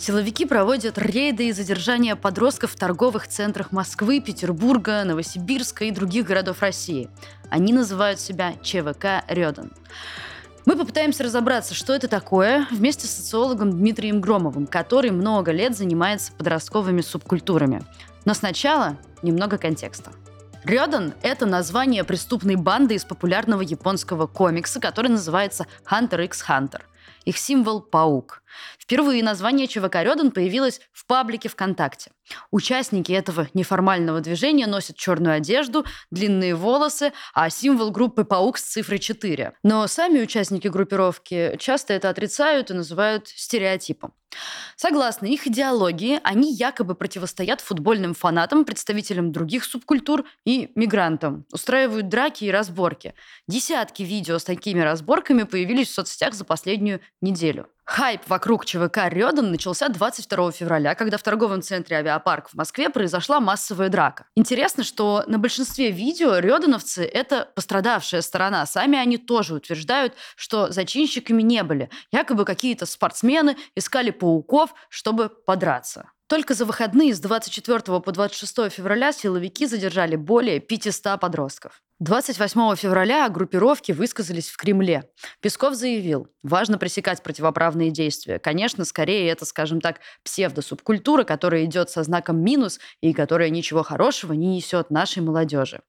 Силовики проводят рейды и задержания подростков в торговых центрах Москвы, Петербурга, Новосибирска и других городов России. Они называют себя ЧВК «Рёдан». Мы попытаемся разобраться, что это такое, вместе с социологом Дмитрием Громовым, который много лет занимается подростковыми субкультурами. Но сначала немного контекста. Рёдан — это название преступной банды из популярного японского комикса, который называется Hunter x Hunter. Их символ — паук. Впервые название ЧВК «Рёдан» появилось в паблике ВКонтакте. Участники этого неформального движения носят черную одежду, длинные волосы, а символ группы «Паук» с цифрой 4. Но сами участники группировки часто это отрицают и называют стереотипом. Согласно их идеологии, они якобы противостоят футбольным фанатам, представителям других субкультур и мигрантам. Устраивают драки и разборки. Десятки видео с такими разборками появились в соцсетях за последнюю неделю. Хайп вокруг ЧВК «Рёдан» начался 22 февраля, когда в торговом центре «Авиапарк» в Москве произошла массовая драка. Интересно, что на большинстве видео рёдановцы — это пострадавшая сторона. Сами они тоже утверждают, что зачинщиками не были. Якобы какие-то спортсмены искали пауков, чтобы подраться. Только за выходные с 24 по 26 февраля силовики задержали более 500 подростков. 28 февраля группировки высказались в Кремле. Песков заявил, важно пресекать противоправные действия. Конечно, скорее это, скажем так, псевдосубкультура, которая идет со знаком минус и которая ничего хорошего не несет нашей молодежи.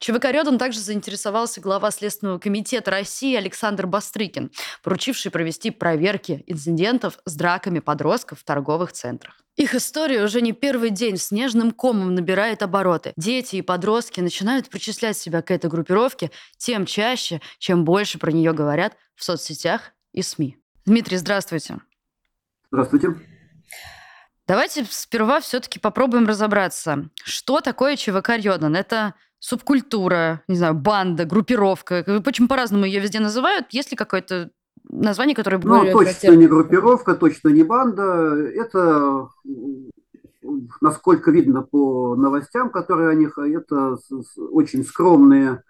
ЧВК Рёдан также заинтересовался глава Следственного комитета России Александр Бастрыкин, поручивший провести проверки инцидентов с драками подростков в торговых центрах. Их история уже не первый день снежным комом набирает обороты. Дети и подростки начинают причислять себя к этой группировке тем чаще, чем больше про нее говорят в соцсетях и СМИ. Дмитрий, здравствуйте. Здравствуйте. Давайте сперва все-таки попробуем разобраться, что такое ЧВК Рёдан. Это субкультура, не знаю, банда, группировка. Почему по-разному ее везде называют? Есть ли какое-то название, которое более... Ну, точно не группировка, точно не банда. Это, насколько видно по новостям, которые о них, это очень скромные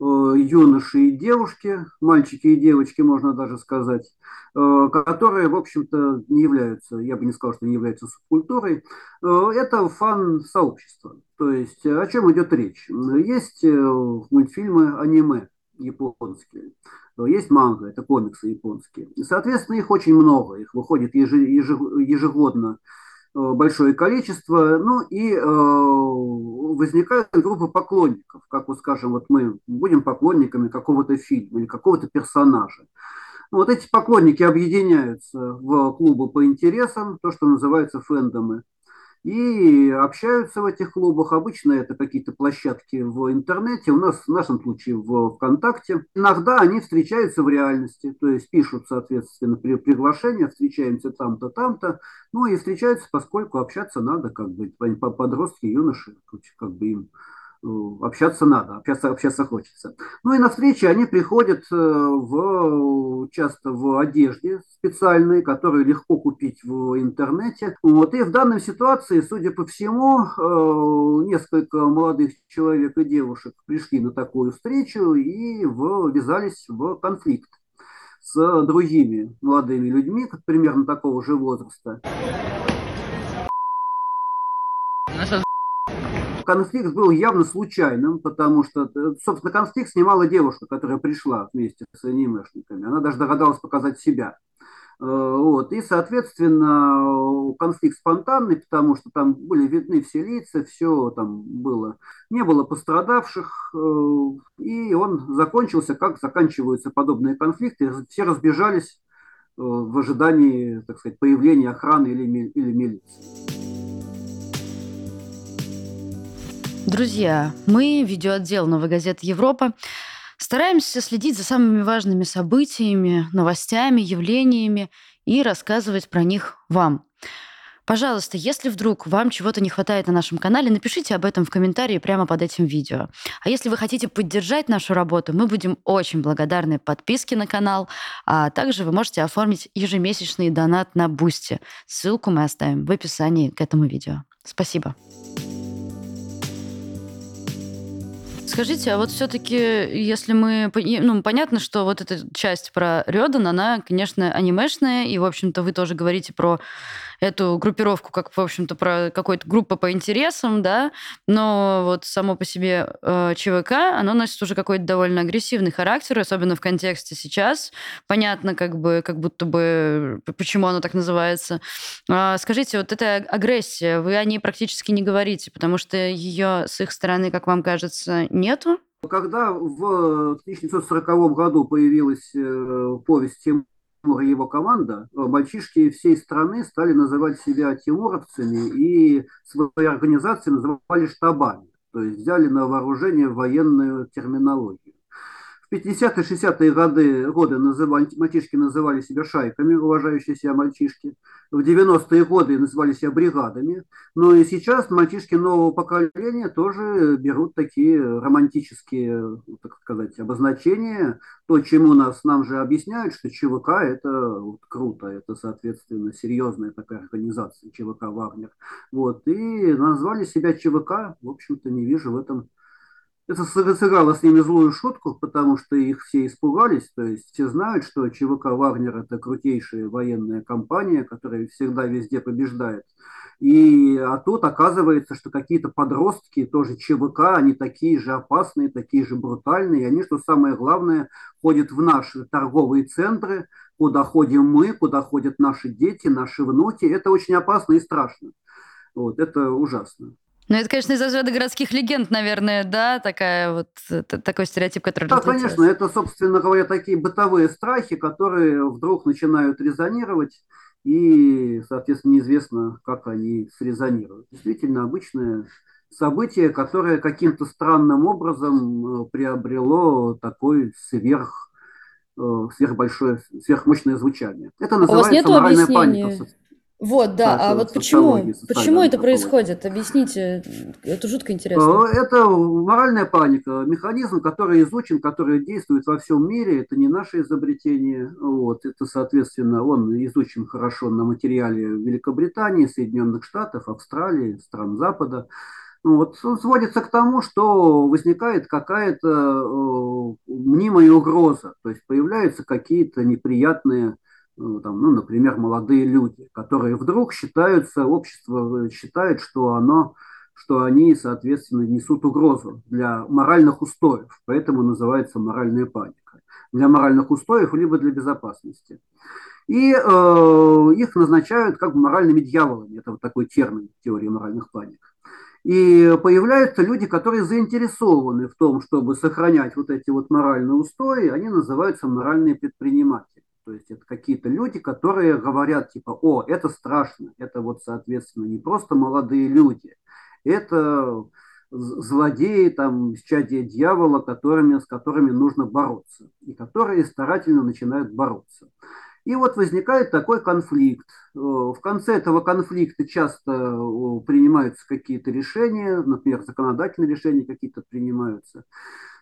э, юноши и девушки, мальчики и девочки, можно даже сказать, э, которые, в общем-то, не являются, я бы не сказал, что не являются субкультурой. Э, это фан-сообщество. То есть о чем идет речь? Есть мультфильмы, аниме японские. Есть манга, это комиксы японские. Соответственно, их очень много, их выходит ежегодно э, большое количество, ну и э, возникают группы поклонников, как вот скажем, вот мы будем поклонниками какого-то фильма или какого-то персонажа. Вот эти поклонники объединяются в клубы по интересам, то, что называется фэндомы и общаются в этих клубах. Обычно это какие-то площадки в интернете, у нас в нашем случае в ВКонтакте. Иногда они встречаются в реальности, то есть пишут, соответственно, при приглашения, встречаемся там-то, там-то, ну и встречаются, поскольку общаться надо, как бы, подростки, юноши, как бы им общаться надо, общаться, общаться хочется. Ну и на встречи они приходят э, в, часто в одежде специальной, которую легко купить в интернете. Вот. И в данной ситуации, судя по всему, э, несколько молодых человек и девушек пришли на такую встречу и ввязались в конфликт с другими молодыми людьми, примерно такого же возраста. Конфликт был явно случайным, потому что, э, собственно, конфликт снимала девушка, которая пришла вместе с анимешниками. Она даже догадалась показать себя. Э, вот. И, соответственно, конфликт спонтанный, потому что там были видны все лица, все там было. Не было пострадавших, э, и он закончился, как заканчиваются подобные конфликты. Все разбежались в ожидании, так сказать, появления охраны или, или милиции. Друзья, мы, видеоотдел «Новой газеты Европа», стараемся следить за самыми важными событиями, новостями, явлениями и рассказывать про них вам. Пожалуйста, если вдруг вам чего-то не хватает на нашем канале, напишите об этом в комментарии прямо под этим видео. А если вы хотите поддержать нашу работу, мы будем очень благодарны подписке на канал, а также вы можете оформить ежемесячный донат на Boosty. Ссылку мы оставим в описании к этому видео. Спасибо. Скажите, а вот все-таки, если мы... Ну, понятно, что вот эта часть про Рёдан, она, конечно, анимешная, и, в общем-то, вы тоже говорите про эту группировку как, в общем-то, про какой-то группа по интересам, да, но вот само по себе э, ЧВК, оно носит уже какой-то довольно агрессивный характер, особенно в контексте сейчас. Понятно, как бы, как будто бы, почему оно так называется. А, скажите, вот эта агрессия, вы о ней практически не говорите, потому что ее с их стороны, как вам кажется, нету? Когда в 1940 году появилась э, повесть Тимур и его команда, э, мальчишки всей страны стали называть себя тимуровцами и свои организации называли штабами, то есть взяли на вооружение военную терминологию. В 50-е, 60-е годы, годы называли, мальчишки называли себя шайками, уважающие себя мальчишки. В 90-е годы называли себя бригадами. Но и сейчас мальчишки нового поколения тоже берут такие романтические, так сказать, обозначения. То, чему нас, нам же объясняют, что ЧВК – это вот, круто, это, соответственно, серьезная такая организация, ЧВК «Вагнер». Вот, и назвали себя ЧВК. В общем-то, не вижу в этом это сыграло с ними злую шутку, потому что их все испугались. То есть все знают, что ЧВК «Вагнер» – это крутейшая военная компания, которая всегда везде побеждает. И, а тут оказывается, что какие-то подростки, тоже ЧВК, они такие же опасные, такие же брутальные. И они, что самое главное, ходят в наши торговые центры, куда ходим мы, куда ходят наши дети, наши внуки. Это очень опасно и страшно. Вот, это ужасно. Ну, это, конечно, из разряда городских легенд, наверное, да, такая вот, такой стереотип, который... Да, конечно, это, собственно говоря, такие бытовые страхи, которые вдруг начинают резонировать, и, соответственно, неизвестно, как они срезонируют. Действительно, обычное событие, которое каким-то странным образом э, приобрело такой сверх э, сверхбольшое, сверхмощное звучание. Это называется моральная объяснения? паника. Вот, да. А вот почему, почему это происходит? Объясните, это жутко интересно. Э, это моральная паника, механизм, который изучен, который действует во всем мире. Это не наше изобретение. Вот. Это, соответственно, он изучен хорошо на материале Великобритании, Соединенных Штатов, Австралии, стран Запада. Вот. Он сводится к тому, что возникает какая-то э, мнимая угроза, то есть появляются какие-то неприятные ну, там, ну, например, молодые люди, которые вдруг считаются, общество считает, что оно что они, соответственно, несут угрозу для моральных устоев, поэтому называется моральная паника. Для моральных устоев, либо для безопасности. И э, их назначают как бы моральными дьяволами, это вот такой термин теории моральных паник. И появляются люди, которые заинтересованы в том, чтобы сохранять вот эти вот моральные устои, они называются моральные предприниматели. То есть это какие-то люди, которые говорят типа, о, это страшно, это вот, соответственно, не просто молодые люди, это злодеи, там, чадия дьявола, которыми, с которыми нужно бороться, и которые старательно начинают бороться. И вот возникает такой конфликт. Э, в конце этого конфликта часто э, принимаются какие-то решения, например, законодательные решения какие-то принимаются.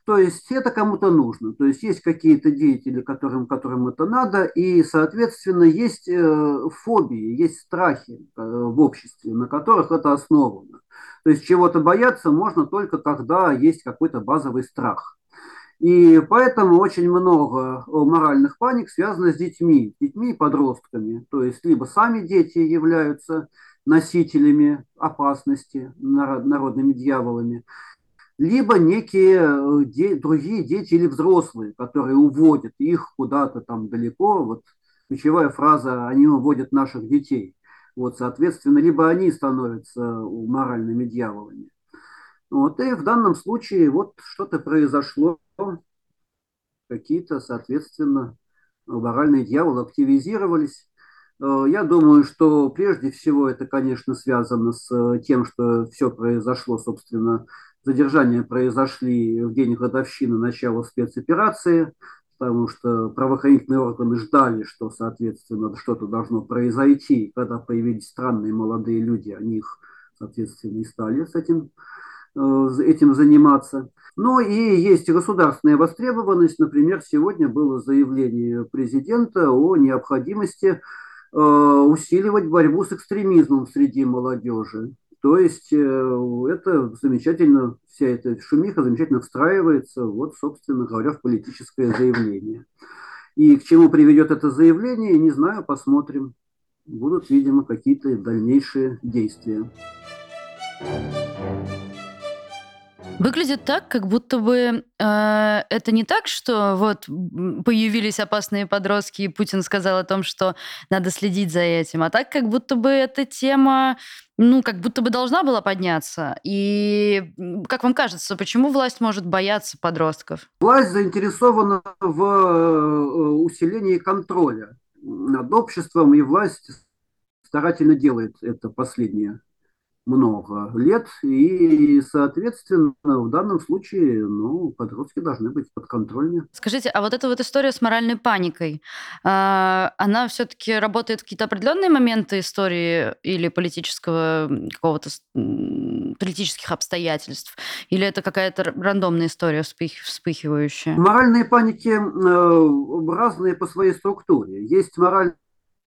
То есть это кому-то нужно. То есть есть какие-то деятели, которым, которым это надо, и, соответственно, есть э, фобии, есть страхи э, в обществе, на которых это основано. То есть чего-то бояться можно только когда есть какой-то базовый страх. И поэтому очень много моральных паник связано с детьми, детьми и подростками. То есть либо сами дети являются носителями опасности, народными дьяволами, либо некие э, де, другие дети или взрослые, которые уводят их куда-то там далеко. Вот ключевая фраза «они уводят наших детей». Вот, соответственно, либо они становятся моральными дьяволами. Вот, и в данном случае вот что-то произошло, какие-то, соответственно, моральные дьяволы активизировались. Э, я думаю, что прежде всего это, конечно, связано с тем, что все произошло, собственно, Задержания произошли в день годовщины начала спецоперации, потому что правоохранительные органы ждали, что, соответственно, что-то должно произойти. Когда появились странные молодые люди, они их, соответственно, и стали с этим, э, этим заниматься. Ну и есть государственная востребованность. Например, сегодня было заявление президента о необходимости э, усиливать борьбу с экстремизмом среди молодежи. То есть э, это замечательно, вся эта шумиха замечательно встраивается, вот, собственно говоря, в политическое заявление. И к чему приведет это заявление, не знаю, посмотрим. будут, видимо, какие-то дальнейшие действия. Выглядит так, как будто бы э, это не так, что вот появились опасные подростки, и Путин сказал о том, что надо следить за этим, а так, как будто бы эта тема, ну, как будто бы должна была подняться. И как вам кажется, почему власть может бояться подростков? Власть заинтересована в э, усилении контроля над обществом, и власть старательно делает это последнее много лет, и, соответственно, в данном случае, ну, подростки должны быть подконтрольны. Скажите, а вот эта вот история с моральной паникой, а, она все-таки работает в какие-то определенные моменты истории или политического какого-то политических обстоятельств, или это какая-то рандомная история вспыхивающая? Моральные паники э, разные по своей структуре. Есть моральные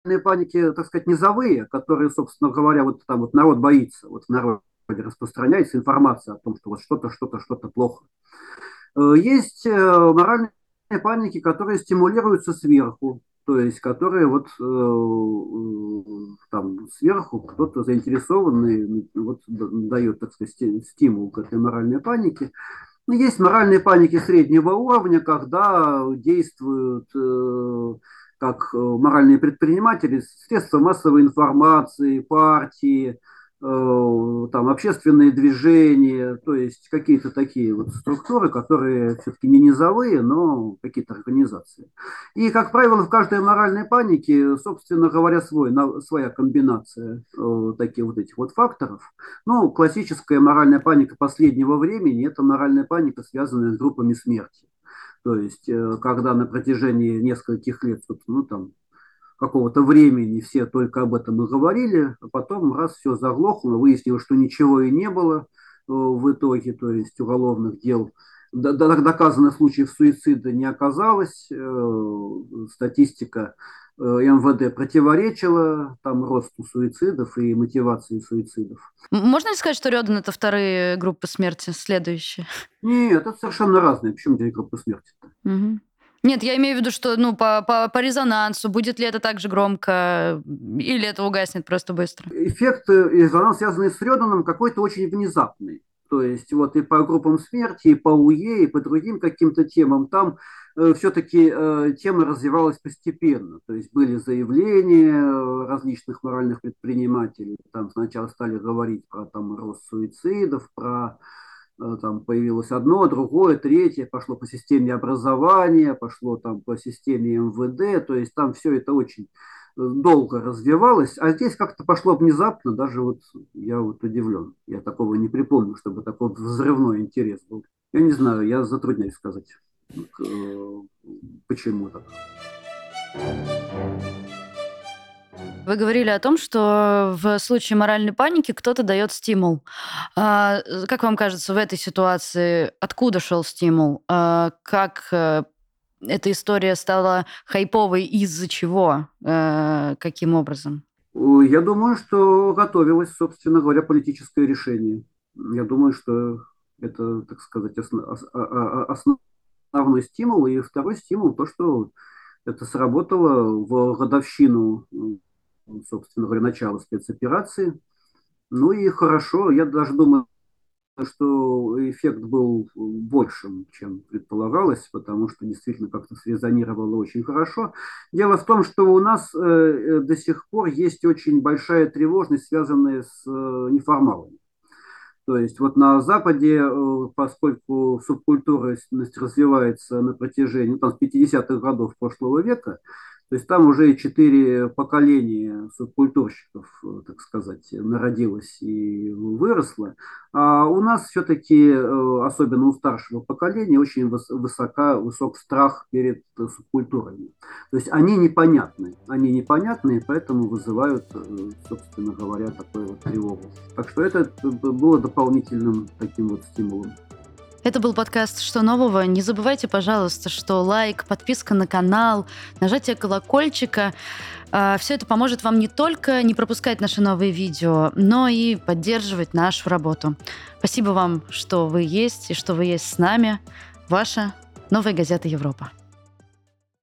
паники, так сказать, низовые, которые, собственно говоря, вот там вот народ боится, вот в народе распространяется информация о том, что вот что-то, что-то, что-то плохо. Э, есть э, моральные паники, которые стимулируются сверху, то есть которые вот э, там сверху кто-то заинтересованный вот, дает, так сказать, стимул к этой моральной панике. Есть моральные паники среднего уровня, когда действуют как э, моральные предприниматели, средства массовой информации, партии, э, там, общественные движения, то есть какие-то такие вот структуры, которые все-таки не низовые, но какие-то организации. И, как правило, в каждой моральной панике, собственно говоря, свой, своя комбинация э, таких вот этих вот факторов. Ну, классическая моральная паника последнего времени – это моральная паника, связанная с группами смерти. То есть, э, когда на протяжении нескольких лет, ну там, какого-то времени все только об этом и говорили, а потом раз все заглохло, выяснилось, что ничего и не было э, в итоге, то есть уголовных дел, доказанных случаев суицида не оказалось, э, статистика МВД противоречило там росту суицидов и мотивации суицидов. Можно ли сказать, что Рёдан – это вторые группы смерти, следующие? Нет, это совершенно разные. Почему две группы смерти? Угу. Нет, я имею в виду, что ну, по, по, по резонансу, будет ли это так же громко, или это угаснет просто быстро? Эффект э, резонанс, связанный с Рёданом, какой-то очень внезапный. То есть вот и по группам смерти, и по УЕ, и по другим каким-то темам, там э, все-таки э, тема развивалась постепенно. То есть были заявления э, различных моральных предпринимателей. Там сначала стали говорить про там, рост суицидов, про э, там появилось одно, другое, третье, пошло по системе образования, пошло там по системе МВД, то есть там все это очень долго развивалось, а здесь как-то пошло внезапно, даже вот я вот удивлен. Я такого не припомню, чтобы такой взрывной интерес был. Я не знаю, я затрудняюсь сказать, э, почему так. Вы говорили о том, что в случае моральной паники кто-то дает стимул. А, как вам кажется, в этой ситуации откуда шел стимул? А, как э, эта история стала хайповой из-за чего? Э, каким образом? Я думаю, что готовилось, собственно говоря, политическое решение. Я думаю, что это, так сказать, основ, основной стимул. И второй стимул, то, что это сработало в годовщину, собственно говоря, начала спецоперации. Ну и хорошо, я даже думаю, что эффект был большим, чем предполагалось, потому что действительно как-то срезонировало очень хорошо. Дело в том, что у нас э, э, до сих пор есть очень большая тревожность, связанная с э, неформалами. То есть вот на Западе, поскольку субкультурность развивается на протяжении, ну, там, с 50-х годов прошлого века, то есть там уже четыре поколения субкультурщиков, э, так сказать, народилось и выросло. А у нас все-таки, э, особенно у старшего поколения, очень высока, высок страх перед субкультурами. То есть они непонятны. Они непонятны, поэтому вызывают, э, собственно говоря, такую вот тревогу. Так что это было дополнительным таким вот стимулом. Это был подкаст «Что нового?». Не забывайте, пожалуйста, что лайк, подписка на канал, нажатие колокольчика а, все это поможет вам не только не пропускать наши новые видео, но и поддерживать нашу работу. Спасибо вам, что вы есть и что вы есть с нами. Ваша Новая газета Европа.